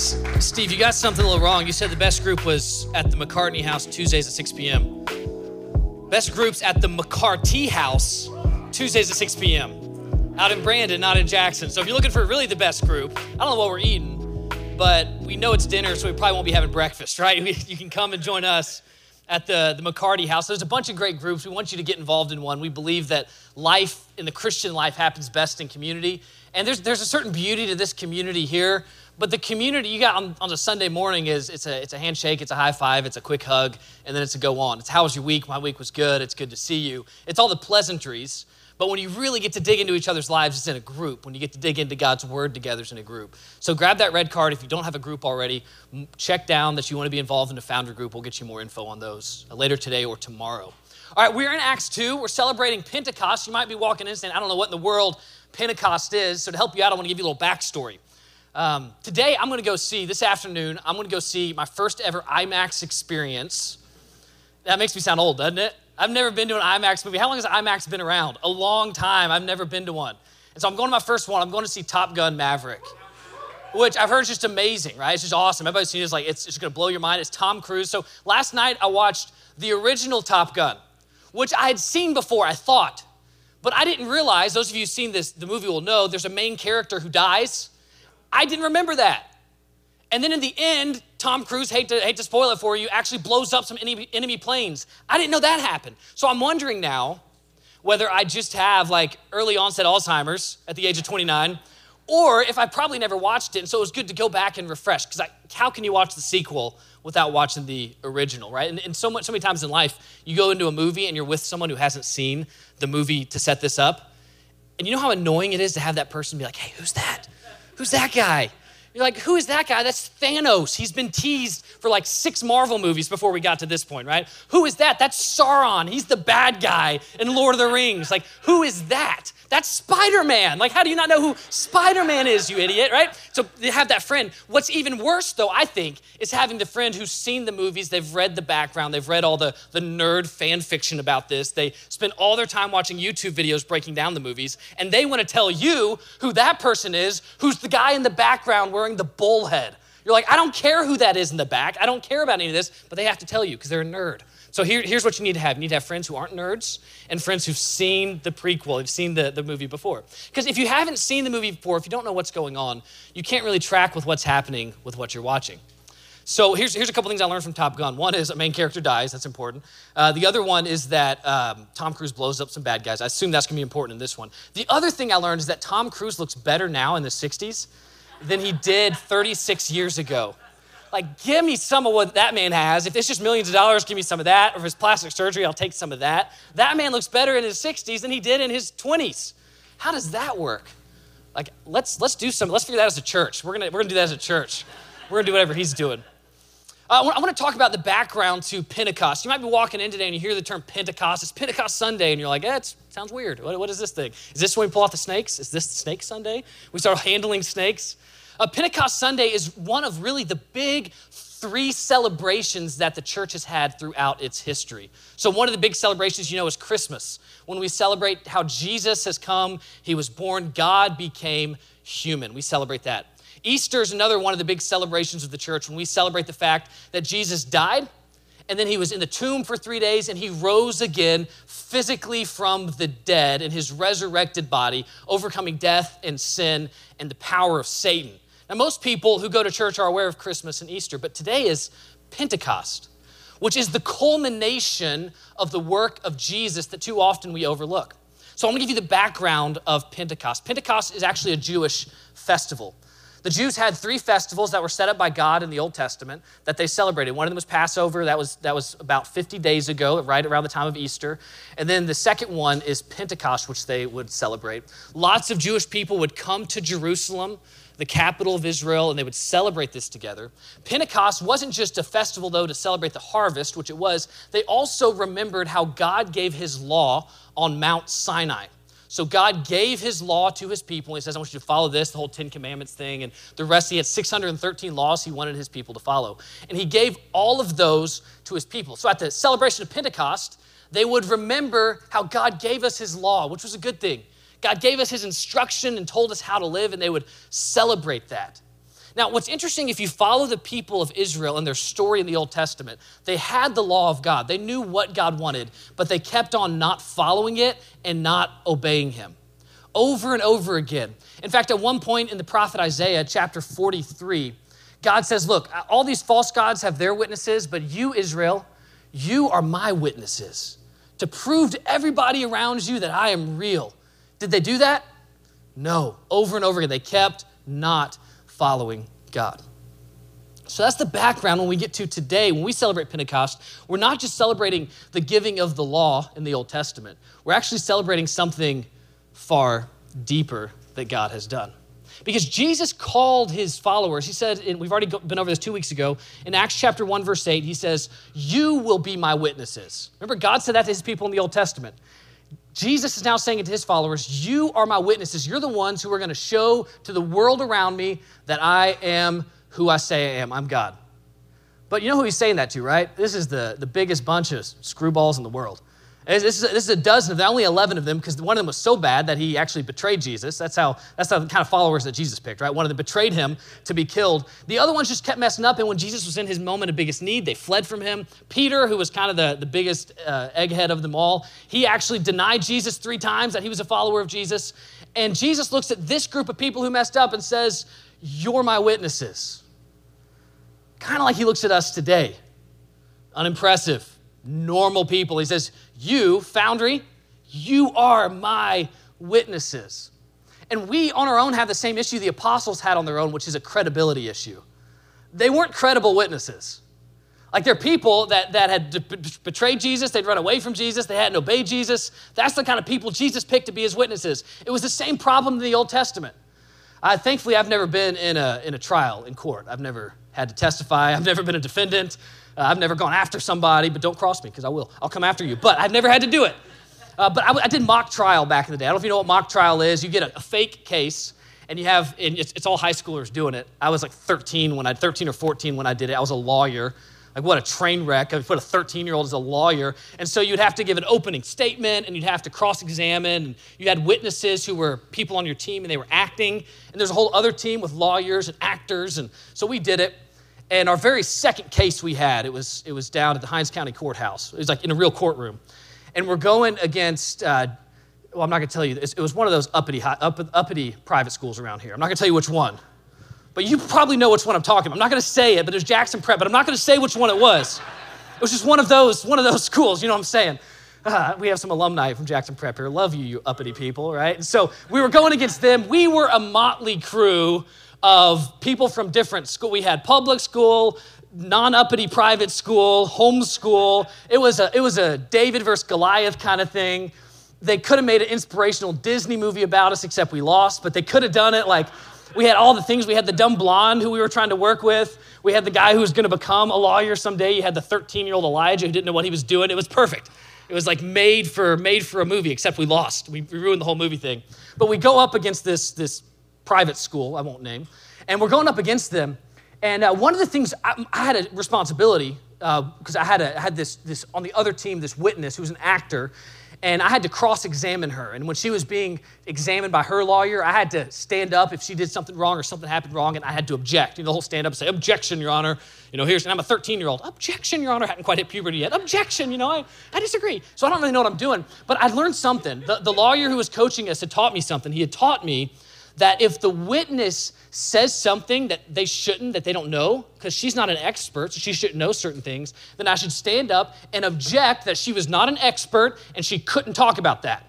Steve, you got something a little wrong. You said the best group was at the McCartney House Tuesdays at 6 p.m. Best groups at the McCarty House Tuesdays at 6 p.m. Out in Brandon, not in Jackson. So if you're looking for really the best group, I don't know what we're eating, but we know it's dinner, so we probably won't be having breakfast, right? You can come and join us at the, the McCarty House. There's a bunch of great groups. We want you to get involved in one. We believe that life in the Christian life happens best in community. And there's, there's a certain beauty to this community here but the community you got on, on a Sunday morning is it's a, it's a handshake, it's a high five, it's a quick hug, and then it's a go on. It's how was your week? My week was good. It's good to see you. It's all the pleasantries. But when you really get to dig into each other's lives, it's in a group. When you get to dig into God's word together, it's in a group. So grab that red card. If you don't have a group already, check down that you want to be involved in a Foundry group. We'll get you more info on those uh, later today or tomorrow. All right, we're in Acts 2. We're celebrating Pentecost. You might be walking in and saying, I don't know what in the world Pentecost is. So to help you out, I want to give you a little backstory. Um, today, I'm going to go see, this afternoon, I'm going to go see my first ever IMAX experience. That makes me sound old, doesn't it? I've never been to an IMAX movie. How long has IMAX been around? A long time. I've never been to one. And so I'm going to my first one. I'm going to see Top Gun Maverick, which I've heard is just amazing, right? It's just awesome. Everybody's seen it. It's like, it's just going to blow your mind. It's Tom Cruise. So last night, I watched the original Top Gun, which I had seen before, I thought. But I didn't realize, those of you who've seen this, the movie will know, there's a main character who dies I didn't remember that. And then in the end, Tom Cruise, hate to, hate to spoil it for you, actually blows up some enemy, enemy planes. I didn't know that happened. So I'm wondering now whether I just have like early onset Alzheimer's at the age of 29, or if I probably never watched it. And so it was good to go back and refresh, because how can you watch the sequel without watching the original, right? And, and so, much, so many times in life, you go into a movie and you're with someone who hasn't seen the movie to set this up. And you know how annoying it is to have that person be like, hey, who's that? Who's that guy? You're like, who is that guy? That's Thanos. He's been teased for like six Marvel movies before we got to this point, right? Who is that? That's Sauron. He's the bad guy in Lord of the Rings. Like, who is that? That's Spider Man. Like, how do you not know who Spider Man is, you idiot, right? So they have that friend. What's even worse, though, I think, is having the friend who's seen the movies, they've read the background, they've read all the, the nerd fan fiction about this, they spend all their time watching YouTube videos breaking down the movies, and they want to tell you who that person is, who's the guy in the background wearing the bullhead. You're like, I don't care who that is in the back. I don't care about any of this, but they have to tell you because they're a nerd. So here, here's what you need to have you need to have friends who aren't nerds and friends who've seen the prequel, who've seen the, the movie before. Because if you haven't seen the movie before, if you don't know what's going on, you can't really track with what's happening with what you're watching. So here's, here's a couple things I learned from Top Gun. One is a main character dies, that's important. Uh, the other one is that um, Tom Cruise blows up some bad guys. I assume that's gonna be important in this one. The other thing I learned is that Tom Cruise looks better now in the 60s than he did 36 years ago. Like, give me some of what that man has. If it's just millions of dollars, give me some of that. Or if it's plastic surgery, I'll take some of that. That man looks better in his 60s than he did in his 20s. How does that work? Like, let's let's do some. Let's figure that as a church. We're gonna we're gonna do that as a church. We're gonna do whatever he's doing. Uh, I want to talk about the background to Pentecost. You might be walking in today and you hear the term Pentecost. It's Pentecost Sunday, and you're like, eh, sounds weird. What, what is this thing? Is this when we pull out the snakes? Is this Snake Sunday? We start handling snakes? Uh, Pentecost Sunday is one of really the big three celebrations that the church has had throughout its history. So, one of the big celebrations you know is Christmas, when we celebrate how Jesus has come, he was born, God became human. We celebrate that. Easter is another one of the big celebrations of the church when we celebrate the fact that Jesus died and then he was in the tomb for three days and he rose again physically from the dead in his resurrected body, overcoming death and sin and the power of Satan. Now, most people who go to church are aware of Christmas and Easter, but today is Pentecost, which is the culmination of the work of Jesus that too often we overlook. So, I'm gonna give you the background of Pentecost. Pentecost is actually a Jewish festival. The Jews had three festivals that were set up by God in the Old Testament that they celebrated. One of them was Passover, that was, that was about 50 days ago, right around the time of Easter. And then the second one is Pentecost, which they would celebrate. Lots of Jewish people would come to Jerusalem the capital of Israel, and they would celebrate this together. Pentecost wasn't just a festival, though, to celebrate the harvest, which it was. They also remembered how God gave his law on Mount Sinai. So God gave his law to his people. He says, I want you to follow this, the whole Ten Commandments thing. And the rest, he had 613 laws he wanted his people to follow. And he gave all of those to his people. So at the celebration of Pentecost, they would remember how God gave us his law, which was a good thing. God gave us his instruction and told us how to live, and they would celebrate that. Now, what's interesting, if you follow the people of Israel and their story in the Old Testament, they had the law of God. They knew what God wanted, but they kept on not following it and not obeying Him over and over again. In fact, at one point in the prophet Isaiah, chapter 43, God says, Look, all these false gods have their witnesses, but you, Israel, you are my witnesses to prove to everybody around you that I am real. Did they do that? No. Over and over again, they kept not following God. So that's the background when we get to today. When we celebrate Pentecost, we're not just celebrating the giving of the law in the Old Testament, we're actually celebrating something far deeper that God has done. Because Jesus called his followers, he said, and we've already been over this two weeks ago, in Acts chapter 1, verse 8, he says, You will be my witnesses. Remember, God said that to his people in the Old Testament. Jesus is now saying to his followers, You are my witnesses. You're the ones who are going to show to the world around me that I am who I say I am. I'm God. But you know who he's saying that to, right? This is the, the biggest bunch of screwballs in the world. This is, a, this is a dozen of them, only 11 of them, because one of them was so bad that he actually betrayed Jesus. That's how, that's the kind of followers that Jesus picked, right? One of them betrayed him to be killed. The other ones just kept messing up, and when Jesus was in his moment of biggest need, they fled from him. Peter, who was kind of the, the biggest uh, egghead of them all, he actually denied Jesus three times that he was a follower of Jesus. And Jesus looks at this group of people who messed up and says, You're my witnesses. Kind of like he looks at us today. Unimpressive normal people. He says, You, Foundry, you are my witnesses. And we on our own have the same issue the apostles had on their own, which is a credibility issue. They weren't credible witnesses. Like they're people that, that had betrayed Jesus, they'd run away from Jesus, they hadn't obeyed Jesus. That's the kind of people Jesus picked to be his witnesses. It was the same problem in the Old Testament. Uh, thankfully, I've never been in a, in a trial in court. I've never had to testify, I've never been a defendant. Uh, I've never gone after somebody, but don't cross me because I will. I'll come after you. But I've never had to do it. Uh, but I, I, did mock trial back in the day. I don't know if you know what mock trial is. You get a, a fake case, and you have, and it's, it's, all high schoolers doing it. I was like 13 when I, 13 or 14 when I did it. I was a lawyer. Like what a train wreck. I put a 13 year old as a lawyer. And so you'd have to give an opening statement and you'd have to cross examine. And you had witnesses who were people on your team and they were acting. And there's a whole other team with lawyers and actors. And so we did it. And our very second case we had, it was, it was down at the Hinds County Courthouse. It was like in a real courtroom. And we're going against, uh, well, I'm not going to tell you, it was one of those uppity, uppity private schools around here. I'm not going to tell you which one. But you probably know which one I'm talking about. I'm not going to say it, but there's Jackson Prep, but I'm not going to say which one it was. It was just one of those, one of those schools, you know what I'm saying? Uh, we have some alumni from Jackson Prep here. Love you, you uppity people, right? And so we were going against them. We were a motley crew of people from different school. We had public school, non-uppity private school, homeschool. It was a it was a David versus Goliath kind of thing. They could have made an inspirational Disney movie about us, except we lost. But they could have done it like we had all the things. We had the dumb blonde who we were trying to work with. We had the guy who was going to become a lawyer someday. You had the 13-year-old Elijah who didn't know what he was doing. It was perfect. It was like made for made for a movie, except we lost. We, we ruined the whole movie thing. But we go up against this this private school, I won't name, and we're going up against them. And uh, one of the things I, I had a responsibility because uh, I had, a, I had this, this on the other team, this witness who was an actor, and I had to cross examine her. And when she was being examined by her lawyer, I had to stand up if she did something wrong or something happened wrong, and I had to object. You know, the whole stand up and say, Objection, Your Honor. You know, here's, and I'm a 13 year old. Objection, Your Honor. Hadn't quite hit puberty yet. Objection, you know, I, I disagree. So I don't really know what I'm doing, but I learned something. The, the lawyer who was coaching us had taught me something. He had taught me that if the witness says something that they shouldn't, that they don't know, because she's not an expert, so she shouldn't know certain things, then I should stand up and object that she was not an expert and she couldn't talk about that.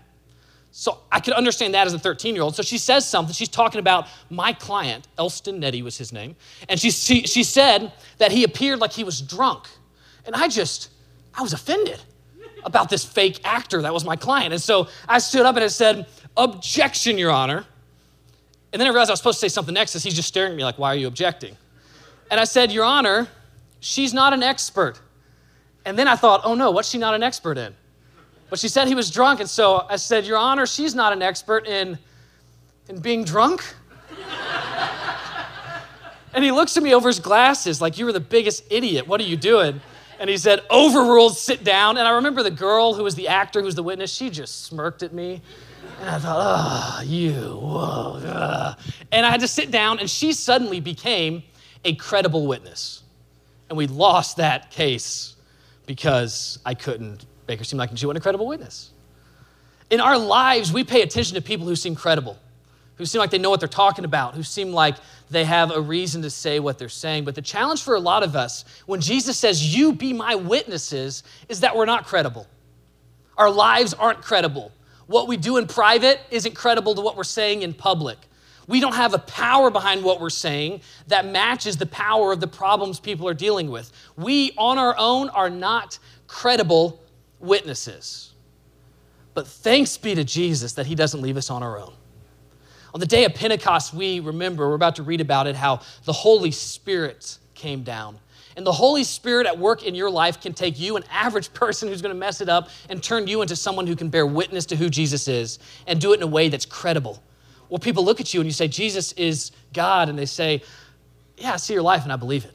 So I could understand that as a 13 year old. So she says something. She's talking about my client, Elston Nettie was his name. And she, she, she said that he appeared like he was drunk. And I just, I was offended about this fake actor that was my client. And so I stood up and I said, Objection, Your Honor. And then I realized I was supposed to say something next as he's just staring at me like, Why are you objecting? And I said, Your Honor, she's not an expert. And then I thought, Oh no, what's she not an expert in? But she said he was drunk. And so I said, Your Honor, she's not an expert in, in being drunk. and he looks at me over his glasses like, You were the biggest idiot. What are you doing? And he said, Overruled, sit down. And I remember the girl who was the actor, who was the witness, she just smirked at me. And I thought, oh, you, whoa, uh. And I had to sit down, and she suddenly became a credible witness. And we lost that case because I couldn't make her seem like she wasn't a credible witness. In our lives, we pay attention to people who seem credible, who seem like they know what they're talking about, who seem like they have a reason to say what they're saying. But the challenge for a lot of us, when Jesus says, You be my witnesses, is that we're not credible. Our lives aren't credible. What we do in private isn't credible to what we're saying in public. We don't have a power behind what we're saying that matches the power of the problems people are dealing with. We, on our own, are not credible witnesses. But thanks be to Jesus that He doesn't leave us on our own. On the day of Pentecost, we remember, we're about to read about it, how the Holy Spirit came down and the Holy Spirit at work in your life can take you, an average person who's going to mess it up, and turn you into someone who can bear witness to who Jesus is and do it in a way that's credible. Well, people look at you and you say, Jesus is God, and they say, Yeah, I see your life and I believe it.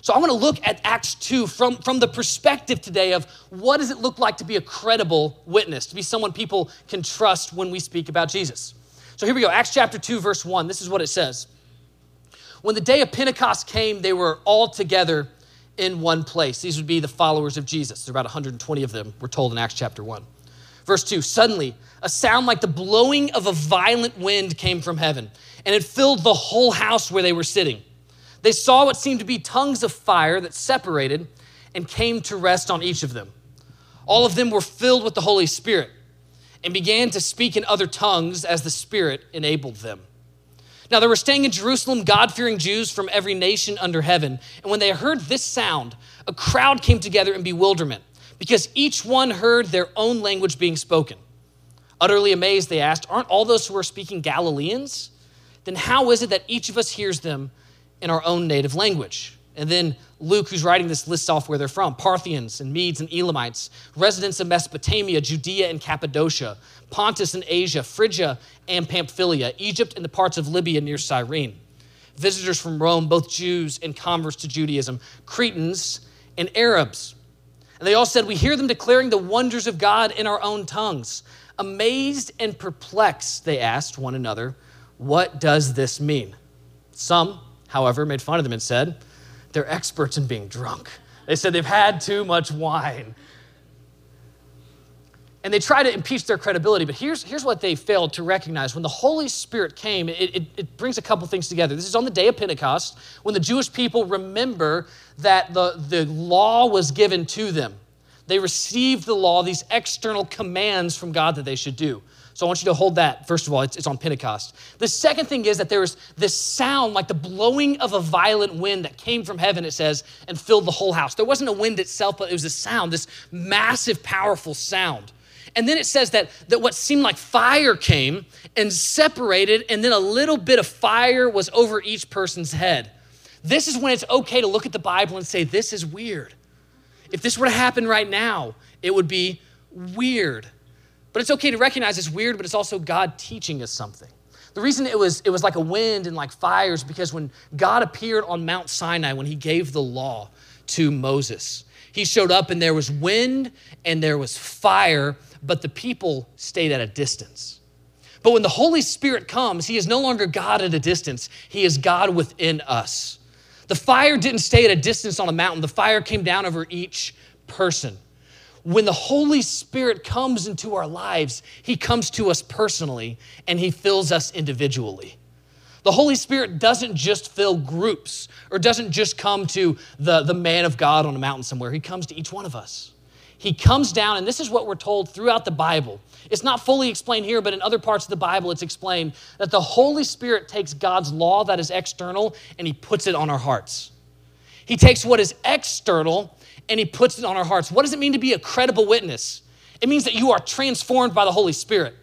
So I want to look at Acts 2 from, from the perspective today of what does it look like to be a credible witness, to be someone people can trust when we speak about Jesus. So here we go, Acts chapter 2, verse 1. This is what it says. When the day of Pentecost came, they were all together in one place. These would be the followers of Jesus. There are about 120 of them, we're told in Acts chapter 1. Verse 2 Suddenly, a sound like the blowing of a violent wind came from heaven, and it filled the whole house where they were sitting. They saw what seemed to be tongues of fire that separated and came to rest on each of them. All of them were filled with the Holy Spirit and began to speak in other tongues as the Spirit enabled them. Now, there were staying in Jerusalem God fearing Jews from every nation under heaven. And when they heard this sound, a crowd came together in bewilderment because each one heard their own language being spoken. Utterly amazed, they asked, Aren't all those who are speaking Galileans? Then how is it that each of us hears them in our own native language? And then Luke, who's writing this, lists off where they're from Parthians and Medes and Elamites, residents of Mesopotamia, Judea and Cappadocia, Pontus and Asia, Phrygia and Pamphylia, Egypt and the parts of Libya near Cyrene. Visitors from Rome, both Jews and converts to Judaism, Cretans and Arabs. And they all said, We hear them declaring the wonders of God in our own tongues. Amazed and perplexed, they asked one another, What does this mean? Some, however, made fun of them and said, they're experts in being drunk. They said they've had too much wine. And they try to impeach their credibility, but here's, here's what they failed to recognize. When the Holy Spirit came, it, it, it brings a couple things together. This is on the day of Pentecost, when the Jewish people remember that the, the law was given to them. They received the law, these external commands from God that they should do. So I want you to hold that. First of all, it's, it's, on Pentecost. The second thing is that there was this sound like the blowing of a violent wind that came from heaven, it says, and filled the whole house. There wasn't a wind itself, but it was a sound, this massive, powerful sound. And then it says that, that what seemed like fire came and separated, and then a little bit of fire was over each person's head. This is when it's okay to look at the Bible and say, This is weird. If this were to happen right now, it would be weird. But it's okay to recognize it's weird, but it's also God teaching us something. The reason it was, it was like a wind and like fires because when God appeared on Mount Sinai, when he gave the law to Moses, he showed up and there was wind and there was fire, but the people stayed at a distance. But when the Holy Spirit comes, he is no longer God at a distance, he is God within us. The fire didn't stay at a distance on a mountain, the fire came down over each person when the Holy Spirit comes into our lives, He comes to us personally and He fills us individually. The Holy Spirit doesn't just fill groups or doesn't just come to the, the man of God on a mountain somewhere. He comes to each one of us. He comes down, and this is what we're told throughout the Bible. It's not fully explained here, but in other parts of the Bible, it's explained that the Holy Spirit takes God's law that is external and He puts it on our hearts. He takes what is external and He puts it on our hearts. What does it mean to be a credible witness? It means that you are transformed by the Holy Spirit.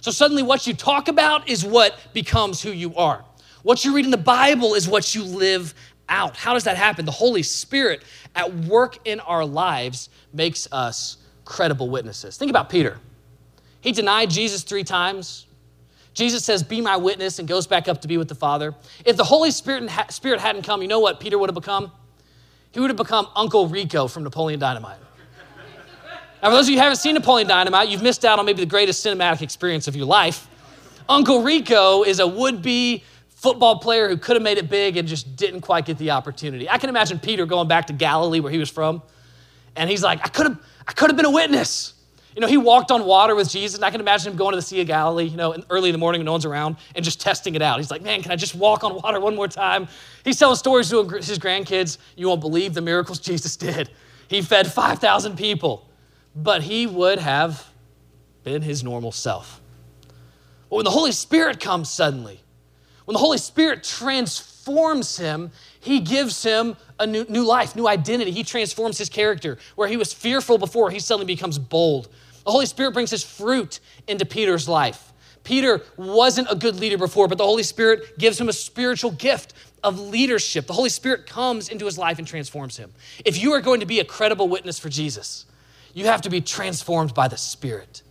So suddenly, what you talk about is what becomes who you are. What you read in the Bible is what you live out. How does that happen? The Holy Spirit at work in our lives makes us credible witnesses. Think about Peter. He denied Jesus three times. Jesus says, Be my witness, and goes back up to be with the Father. If the Holy Spirit, Spirit hadn't come, you know what Peter would have become? He would have become Uncle Rico from Napoleon Dynamite. Now, for those of you who haven't seen Napoleon Dynamite, you've missed out on maybe the greatest cinematic experience of your life. Uncle Rico is a would be football player who could have made it big and just didn't quite get the opportunity. I can imagine Peter going back to Galilee where he was from, and he's like, I could have, I could have been a witness. You know, he walked on water with Jesus, and I can imagine him going to the Sea of Galilee, you know, early in the morning when no one's around, and just testing it out. He's like, man, can I just walk on water one more time? He's telling stories to his grandkids. You won't believe the miracles Jesus did. He fed 5,000 people but he would have been his normal self. But when the Holy Spirit comes suddenly, when the Holy Spirit transforms him, he gives him a new, new life, new identity. He transforms his character. Where he was fearful before, he suddenly becomes bold. The Holy Spirit brings his fruit into Peter's life. Peter wasn't a good leader before, but the Holy Spirit gives him a spiritual gift of leadership. The Holy Spirit comes into his life and transforms him. If you are going to be a credible witness for Jesus, you have to be transformed by the Spirit.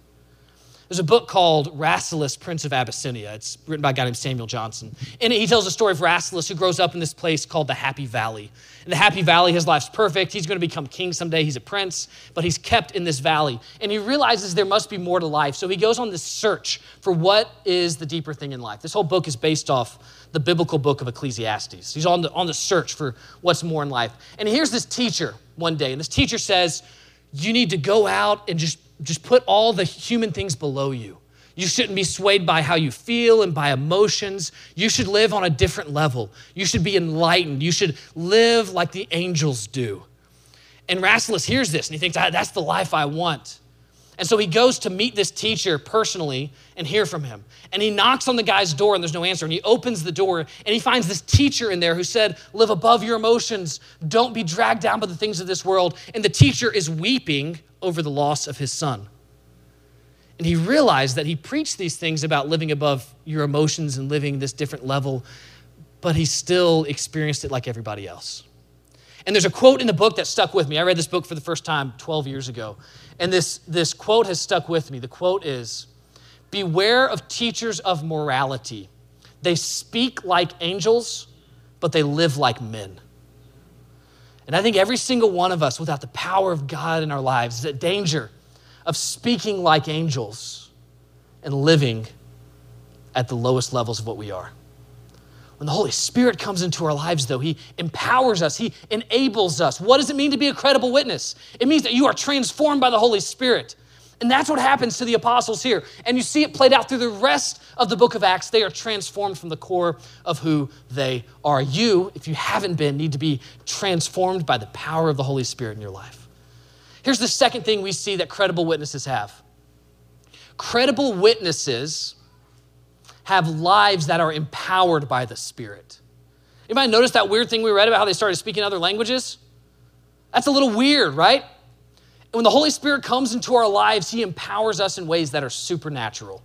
There's a book called Rasselas, Prince of Abyssinia. It's written by a guy named Samuel Johnson. In it, he tells the story of Rasselas, who grows up in this place called the Happy Valley. In the Happy Valley, his life's perfect. He's going to become king someday. He's a prince, but he's kept in this valley. And he realizes there must be more to life. So he goes on this search for what is the deeper thing in life. This whole book is based off the biblical book of Ecclesiastes. He's on the, on the search for what's more in life. And he hears this teacher one day, and this teacher says, you need to go out and just, just put all the human things below you. You shouldn't be swayed by how you feel and by emotions. You should live on a different level. You should be enlightened. You should live like the angels do. And Rasselas hears this and he thinks, ah, that's the life I want. And so he goes to meet this teacher personally and hear from him. And he knocks on the guy's door and there's no answer. And he opens the door and he finds this teacher in there who said, Live above your emotions. Don't be dragged down by the things of this world. And the teacher is weeping over the loss of his son. And he realized that he preached these things about living above your emotions and living this different level, but he still experienced it like everybody else. And there's a quote in the book that stuck with me. I read this book for the first time 12 years ago. And this, this quote has stuck with me. The quote is Beware of teachers of morality. They speak like angels, but they live like men. And I think every single one of us, without the power of God in our lives, is at danger of speaking like angels and living at the lowest levels of what we are. When the Holy Spirit comes into our lives, though, He empowers us, He enables us. What does it mean to be a credible witness? It means that you are transformed by the Holy Spirit. And that's what happens to the apostles here. And you see it played out through the rest of the book of Acts. They are transformed from the core of who they are. You, if you haven't been, need to be transformed by the power of the Holy Spirit in your life. Here's the second thing we see that credible witnesses have credible witnesses have lives that are empowered by the Spirit. Anybody notice that weird thing we read about how they started speaking other languages? That's a little weird, right? And when the Holy Spirit comes into our lives, He empowers us in ways that are supernatural.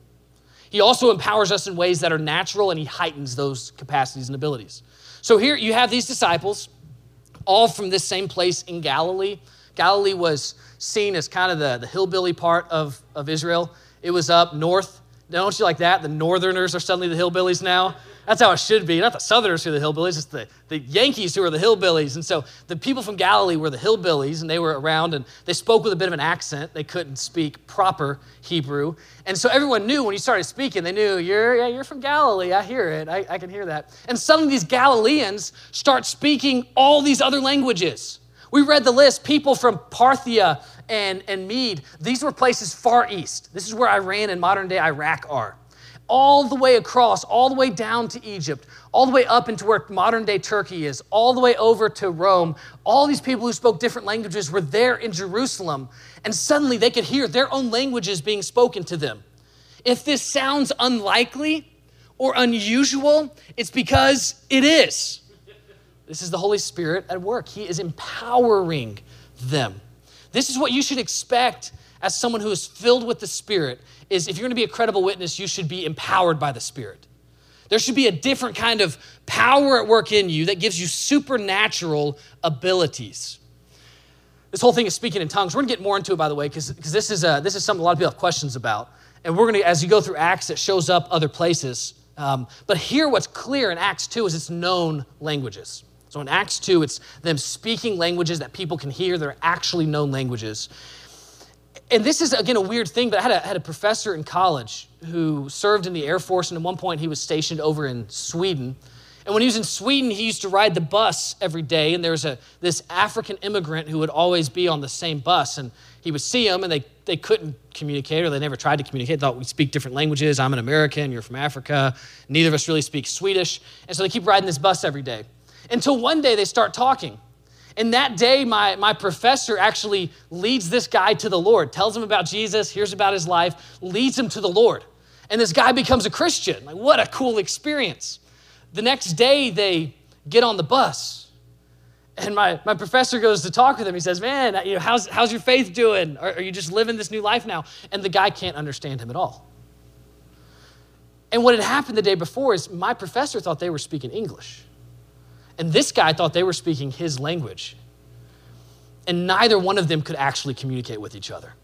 He also empowers us in ways that are natural and He heightens those capacities and abilities. So here you have these disciples, all from this same place in Galilee. Galilee was seen as kind of the, the hillbilly part of, of Israel. It was up north don't you like that? The Northerners are suddenly the hillbillies now. That's how it should be. Not the Southerners who are the hillbillies, it's the, the Yankees who are the hillbillies. And so the people from Galilee were the hillbillies, and they were around, and they spoke with a bit of an accent. They couldn't speak proper Hebrew. And so everyone knew when you started speaking, they knew, you're, yeah, you're from Galilee. I hear it. I, I can hear that. And suddenly these Galileans start speaking all these other languages. We read the list people from Parthia and, and Mede, these were places far east. This is where Iran and modern day Iraq are. All the way across, all the way down to Egypt, all the way up into where modern day Turkey is, all the way over to Rome. All these people who spoke different languages were there in Jerusalem, and suddenly they could hear their own languages being spoken to them. If this sounds unlikely or unusual, it's because it is. This is the Holy Spirit at work. He is empowering them. This is what you should expect as someone who is filled with the Spirit is if you're going to be a credible witness, you should be empowered by the Spirit. There should be a different kind of power at work in you that gives you supernatural abilities. This whole thing is speaking in tongues. We're going to get more into it, by the way, because this, is a, this is something a lot of people have questions about. And we're going to, as you go through Acts, it shows up other places. Um, but here, what's clear in Acts 2 is it's known languages. So in Acts 2, it's them speaking languages that people can hear. They're actually known languages. and this is again a weird thing, but I had a, had a professor in college who served in the Air Force, and at one point he was stationed over in Sweden. And when he was in Sweden, he used to ride the bus every day, and there was a this African immigrant who would always be on the same bus, and he would see him, and they they couldn't communicate, or they never tried to communicate. They thought we speak different languages. I'm an American, you're from Africa. Neither of us really speak Swedish, and so they keep riding this bus every day until one day they start talking. And that day, my, my professor actually leads this guy to the Lord, tells him about Jesus, hears about his life, leads him to the Lord. And this guy becomes a Christian. Like, what a cool experience. The next day, they get on the bus. And my, my professor goes to talk with him. He says, Man, you know, how's, how's your faith doing? Are, are you just living this new life now? And the guy can't understand him at all. And what had happened the day before is my professor thought they were speaking English. And this guy thought they were speaking his language. And neither one of them could actually communicate with each other.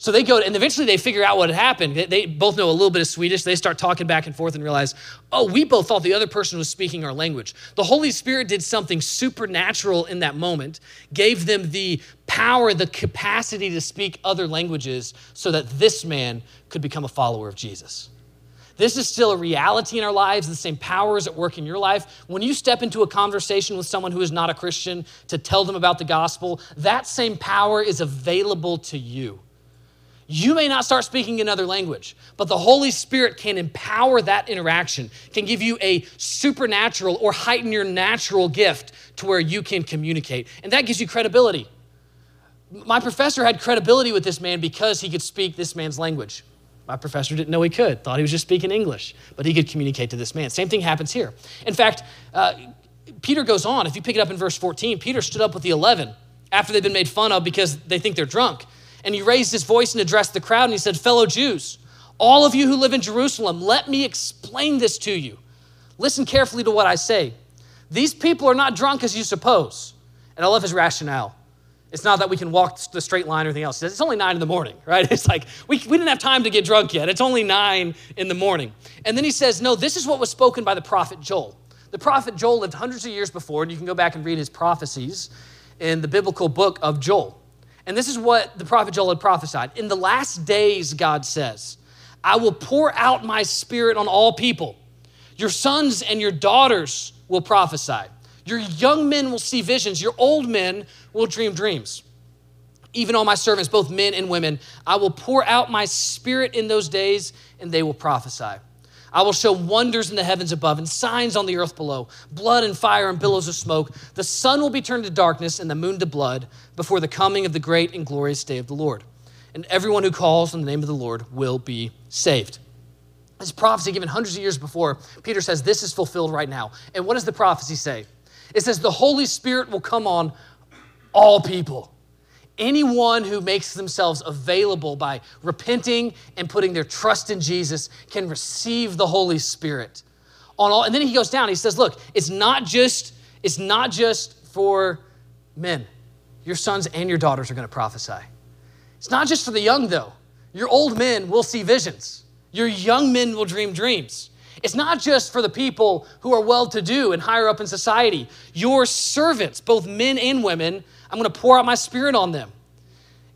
So they go, and eventually they figure out what had happened. They both know a little bit of Swedish. They start talking back and forth and realize, oh, we both thought the other person was speaking our language. The Holy Spirit did something supernatural in that moment, gave them the power, the capacity to speak other languages so that this man could become a follower of Jesus. This is still a reality in our lives. The same power is at work in your life. When you step into a conversation with someone who is not a Christian to tell them about the gospel, that same power is available to you. You may not start speaking another language, but the Holy Spirit can empower that interaction, can give you a supernatural or heighten your natural gift to where you can communicate. And that gives you credibility. My professor had credibility with this man because he could speak this man's language. My professor didn't know he could, thought he was just speaking English, but he could communicate to this man. Same thing happens here. In fact, uh, Peter goes on. If you pick it up in verse 14, Peter stood up with the 11 after they've been made fun of because they think they're drunk. And he raised his voice and addressed the crowd and he said, Fellow Jews, all of you who live in Jerusalem, let me explain this to you. Listen carefully to what I say. These people are not drunk as you suppose. And I love his rationale. It's not that we can walk the straight line or anything else. It's only nine in the morning, right? It's like we, we didn't have time to get drunk yet. It's only nine in the morning. And then he says, No, this is what was spoken by the prophet Joel. The prophet Joel lived hundreds of years before, and you can go back and read his prophecies in the biblical book of Joel. And this is what the prophet Joel had prophesied. In the last days, God says, I will pour out my spirit on all people. Your sons and your daughters will prophesy. Your young men will see visions. Your old men will dream dreams. Even all my servants, both men and women, I will pour out my spirit in those days, and they will prophesy. I will show wonders in the heavens above and signs on the earth below blood and fire and billows of smoke. The sun will be turned to darkness and the moon to blood before the coming of the great and glorious day of the Lord. And everyone who calls on the name of the Lord will be saved. This prophecy given hundreds of years before, Peter says this is fulfilled right now. And what does the prophecy say? It says the Holy Spirit will come on all people. Anyone who makes themselves available by repenting and putting their trust in Jesus can receive the Holy Spirit. On all, and then he goes down, he says, look, it's not just, it's not just for men. Your sons and your daughters are going to prophesy. It's not just for the young, though. Your old men will see visions. Your young men will dream dreams. It's not just for the people who are well to do and higher up in society. Your servants, both men and women, I'm going to pour out my spirit on them.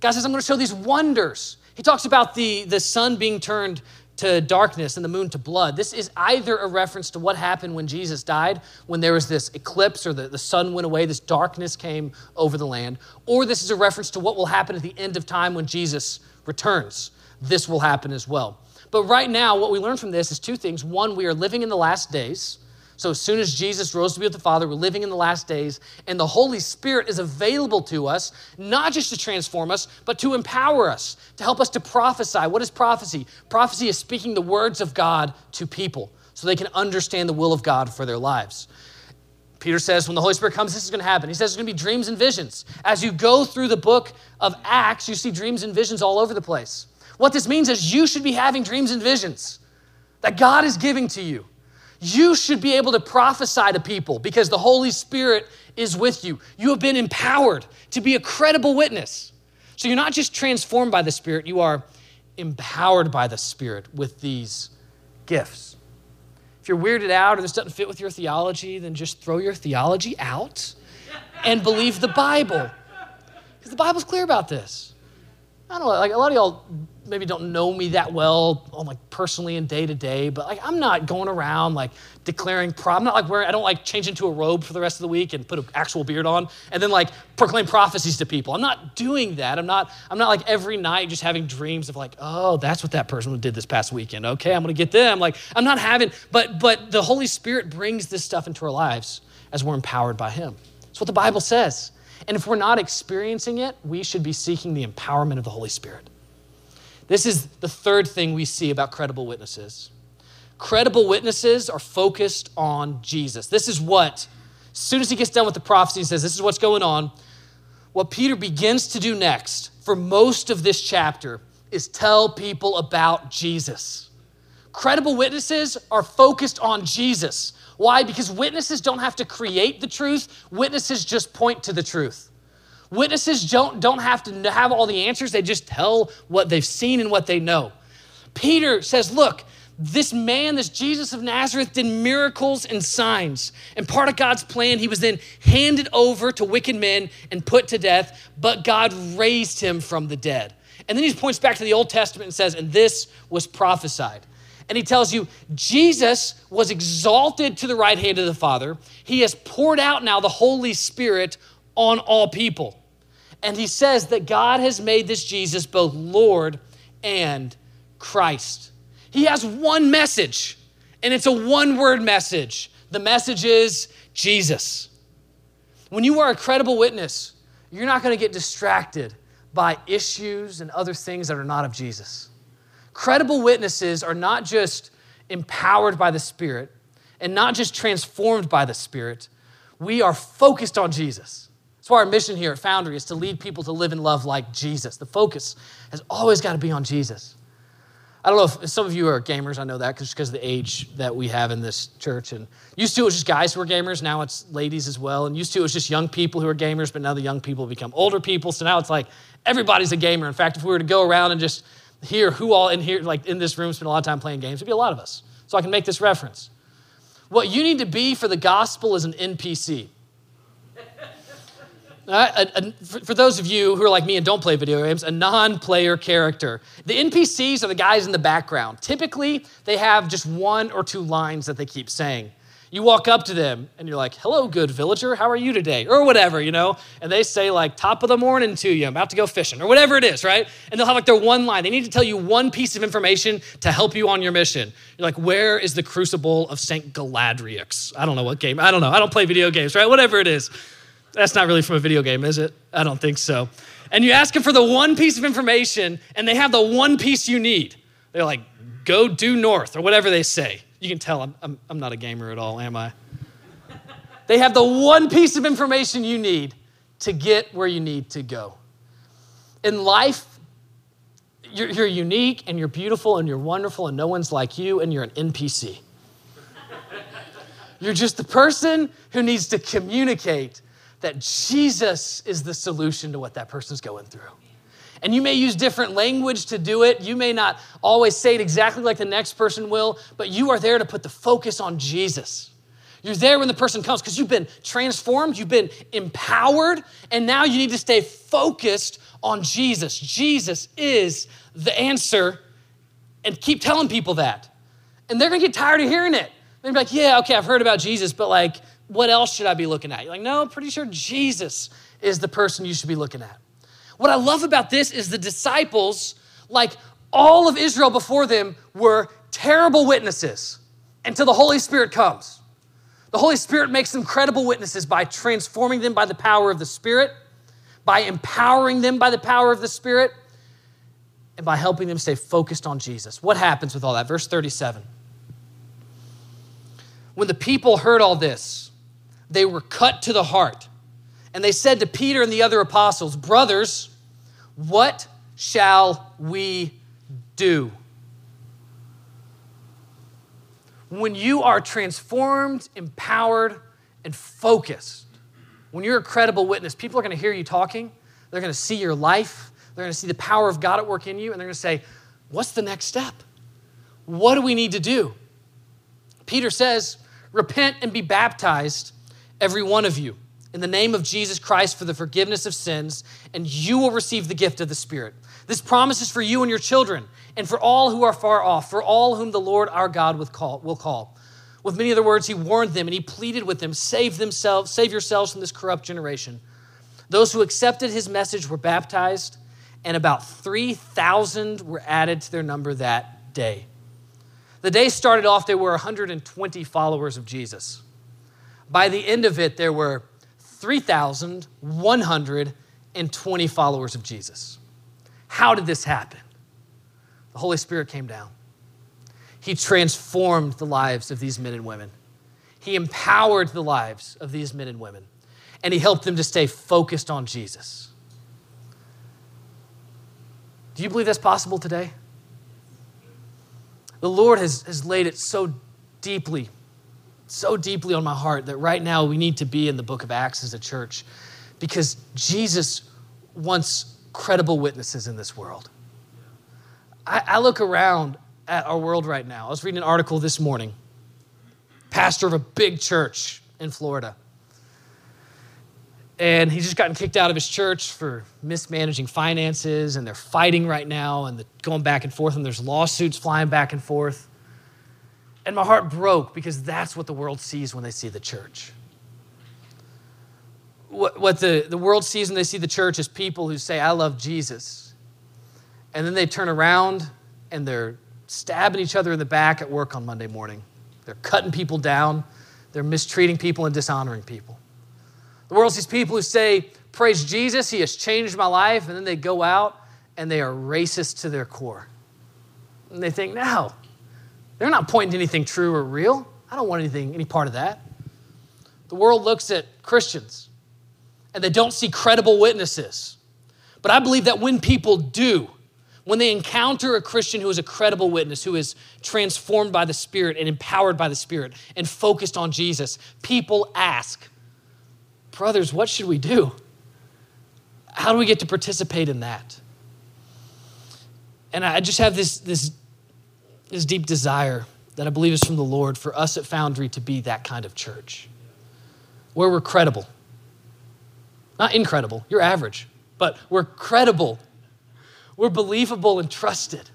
God says, I'm going to show these wonders. He talks about the, the sun being turned to darkness and the moon to blood. This is either a reference to what happened when Jesus died, when there was this eclipse or the, the sun went away, this darkness came over the land, or this is a reference to what will happen at the end of time when Jesus returns. This will happen as well. But right now, what we learn from this is two things. One, we are living in the last days. So as soon as Jesus rose to be with the Father, we're living in the last days, and the Holy Spirit is available to us, not just to transform us, but to empower us, to help us to prophesy. What is prophecy? Prophecy is speaking the words of God to people so they can understand the will of God for their lives. Peter says when the Holy Spirit comes, this is going to happen. He says there's going to be dreams and visions. As you go through the book of Acts, you see dreams and visions all over the place. What this means is you should be having dreams and visions that God is giving to you. You should be able to prophesy to people because the Holy Spirit is with you. You have been empowered to be a credible witness. So you're not just transformed by the Spirit, you are empowered by the Spirit with these gifts. If you're weirded out or this doesn't fit with your theology, then just throw your theology out and believe the Bible. Because the Bible's clear about this. I don't know, like a lot of y'all maybe don't know me that well on like personally and day to day, but like I'm not going around like declaring pro. I'm not like wearing. I don't like change into a robe for the rest of the week and put an actual beard on and then like proclaim prophecies to people. I'm not doing that. I'm not. I'm not like every night just having dreams of like, oh, that's what that person did this past weekend. Okay, I'm gonna get them. Like I'm not having. But but the Holy Spirit brings this stuff into our lives as we're empowered by Him. That's what the Bible says. And if we're not experiencing it, we should be seeking the empowerment of the Holy Spirit. This is the third thing we see about credible witnesses. Credible witnesses are focused on Jesus. This is what, as soon as he gets done with the prophecy and says, This is what's going on, what Peter begins to do next for most of this chapter is tell people about Jesus. Credible witnesses are focused on Jesus. Why? Because witnesses don't have to create the truth, witnesses just point to the truth. Witnesses don't, don't have to have all the answers, they just tell what they've seen and what they know. Peter says, Look, this man, this Jesus of Nazareth, did miracles and signs. And part of God's plan, he was then handed over to wicked men and put to death, but God raised him from the dead. And then he points back to the Old Testament and says, And this was prophesied. And he tells you, Jesus was exalted to the right hand of the Father. He has poured out now the Holy Spirit on all people. And he says that God has made this Jesus both Lord and Christ. He has one message, and it's a one word message. The message is Jesus. When you are a credible witness, you're not going to get distracted by issues and other things that are not of Jesus. Credible witnesses are not just empowered by the Spirit and not just transformed by the Spirit, we are focused on Jesus. That's why our mission here at Foundry is to lead people to live and love like Jesus. The focus has always got to be on Jesus. I don't know if some of you are gamers. I know that because of the age that we have in this church. And used to it was just guys who were gamers. Now it's ladies as well. And used to it was just young people who are gamers. But now the young people become older people. So now it's like everybody's a gamer. In fact, if we were to go around and just hear who all in here, like in this room, spend a lot of time playing games, it'd be a lot of us. So I can make this reference. What you need to be for the gospel is an NPC. A, a, for, for those of you who are like me and don't play video games, a non player character. The NPCs are the guys in the background. Typically, they have just one or two lines that they keep saying. You walk up to them and you're like, hello, good villager, how are you today? Or whatever, you know? And they say, like, top of the morning to you, I'm about to go fishing, or whatever it is, right? And they'll have like their one line. They need to tell you one piece of information to help you on your mission. You're like, where is the crucible of St. Galadriel? I don't know what game, I don't know. I don't play video games, right? Whatever it is. That's not really from a video game, is it? I don't think so. And you ask them for the one piece of information, and they have the one piece you need. They're like, go due north, or whatever they say. You can tell I'm, I'm, I'm not a gamer at all, am I? they have the one piece of information you need to get where you need to go. In life, you're, you're unique and you're beautiful and you're wonderful, and no one's like you, and you're an NPC. you're just the person who needs to communicate that Jesus is the solution to what that person's going through. And you may use different language to do it. You may not always say it exactly like the next person will, but you are there to put the focus on Jesus. You're there when the person comes because you've been transformed, you've been empowered, and now you need to stay focused on Jesus. Jesus is the answer, and keep telling people that. And they're gonna get tired of hearing it. They're like, yeah, okay, I've heard about Jesus, but like, what else should I be looking at? You're like, no, I'm pretty sure Jesus is the person you should be looking at. What I love about this is the disciples, like all of Israel before them, were terrible witnesses until the Holy Spirit comes. The Holy Spirit makes them credible witnesses by transforming them by the power of the Spirit, by empowering them by the power of the Spirit, and by helping them stay focused on Jesus. What happens with all that? Verse 37. When the people heard all this, they were cut to the heart. And they said to Peter and the other apostles, Brothers, what shall we do? When you are transformed, empowered, and focused, when you're a credible witness, people are going to hear you talking. They're going to see your life. They're going to see the power of God at work in you. And they're going to say, What's the next step? What do we need to do? Peter says, Repent and be baptized every one of you, in the name of Jesus Christ for the forgiveness of sins, and you will receive the gift of the Spirit. This promise is for you and your children, and for all who are far off, for all whom the Lord our God will call. With many other words, he warned them and he pleaded with them, save themselves, save yourselves from this corrupt generation. Those who accepted his message were baptized, and about 3,000 were added to their number that day. The day started off, there were 120 followers of Jesus. By the end of it, there were 3,120 followers of Jesus. How did this happen? The Holy Spirit came down. He transformed the lives of these men and women. He empowered the lives of these men and women. And He helped them to stay focused on Jesus. Do you believe that's possible today? The Lord has, has laid it so deeply so deeply on my heart that right now we need to be in the book of Acts as a church because Jesus wants credible witnesses in this world. I, I look around at our world right now. I was reading an article this morning, pastor of a big church in Florida. And he's just gotten kicked out of his church for mismanaging finances, and they're fighting right now and going back and forth, and there's lawsuits flying back and forth. And my heart broke because that's what the world sees when they see the church. What, what the, the world sees when they see the church is people who say, I love Jesus. And then they turn around and they're stabbing each other in the back at work on Monday morning. They're cutting people down, they're mistreating people and dishonoring people. The world sees people who say, Praise Jesus, He has changed my life. And then they go out and they are racist to their core. And they think, No, they're not pointing to anything true or real. I don't want anything, any part of that. The world looks at Christians and they don't see credible witnesses. But I believe that when people do, when they encounter a Christian who is a credible witness, who is transformed by the Spirit and empowered by the Spirit and focused on Jesus, people ask, Brothers, what should we do? How do we get to participate in that? And I just have this, this this deep desire that I believe is from the Lord for us at Foundry to be that kind of church where we're credible. Not incredible, you're average, but we're credible. We're believable and trusted.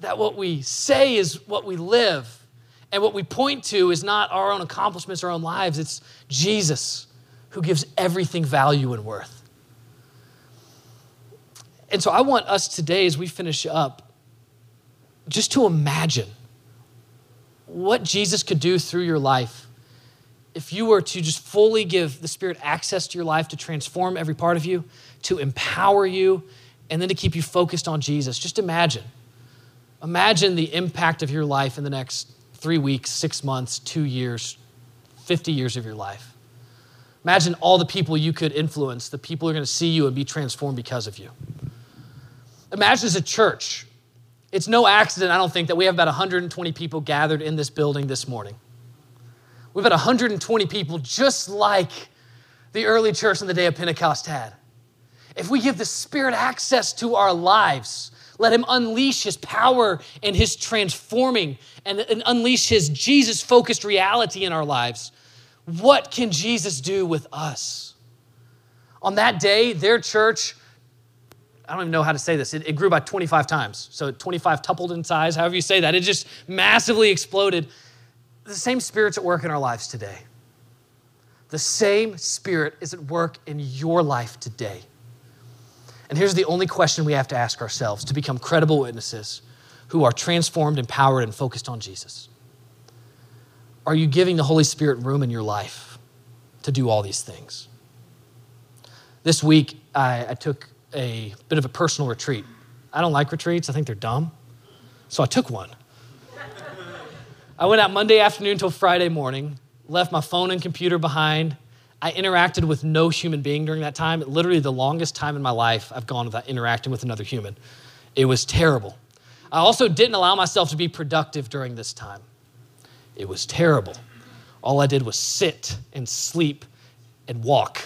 That what we say is what we live. And what we point to is not our own accomplishments, our own lives, it's Jesus who gives everything value and worth. And so I want us today, as we finish up, just to imagine what Jesus could do through your life if you were to just fully give the Spirit access to your life to transform every part of you, to empower you, and then to keep you focused on Jesus. Just imagine. Imagine the impact of your life in the next three weeks, six months, two years, 50 years of your life. Imagine all the people you could influence, the people who are going to see you and be transformed because of you. Imagine as a church it's no accident, I don't think, that we have about 120 people gathered in this building this morning. We've had 120 people just like the early church on the day of Pentecost had. If we give the Spirit access to our lives, let Him unleash His power and His transforming and, and unleash His Jesus focused reality in our lives, what can Jesus do with us? On that day, their church I don't even know how to say this. It, it, grew by 25 times. So 25 tupled in size, however you say that. It just massively exploded. The same spirit's at work in our lives today. The same spirit is at work in your life today. And here's the only question we have to ask ourselves to become credible witnesses who are transformed, empowered, and focused on Jesus. Are you giving the Holy Spirit room in your life to do all these things? This week, I, I took a bit of a personal retreat. I don't like retreats, I think they're dumb. So I took one. I went out Monday afternoon until Friday morning, left my phone and computer behind. I interacted with no human being during that time. Literally, the longest time in my life I've gone without interacting with another human. It was terrible. I also didn't allow myself to be productive during this time. It was terrible. All I did was sit and sleep and walk.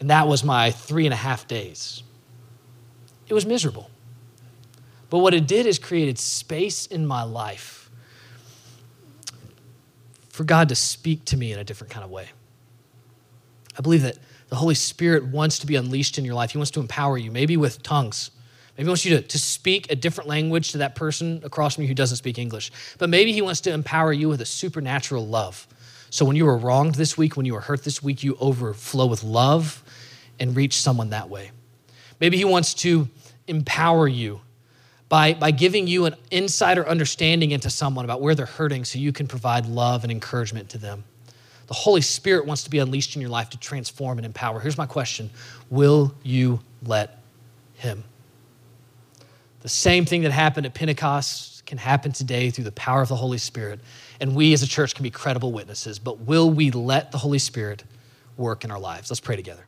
And that was my three and a half days. It was miserable. But what it did is created space in my life for God to speak to me in a different kind of way. I believe that the Holy Spirit wants to be unleashed in your life. He wants to empower you, maybe with tongues. Maybe he wants you to, to speak a different language to that person across from you who doesn't speak English. But maybe he wants to empower you with a supernatural love. So when you were wronged this week, when you were hurt this week, you overflow with love and reach someone that way. Maybe he wants to empower you by, by giving you an insider understanding into someone about where they're hurting so you can provide love and encouragement to them. The Holy Spirit wants to be unleashed in your life to transform and empower. Here's my question Will you let Him? The same thing that happened at Pentecost can happen today through the power of the Holy Spirit. And we as a church can be credible witnesses. But will we let the Holy Spirit work in our lives? Let's pray together.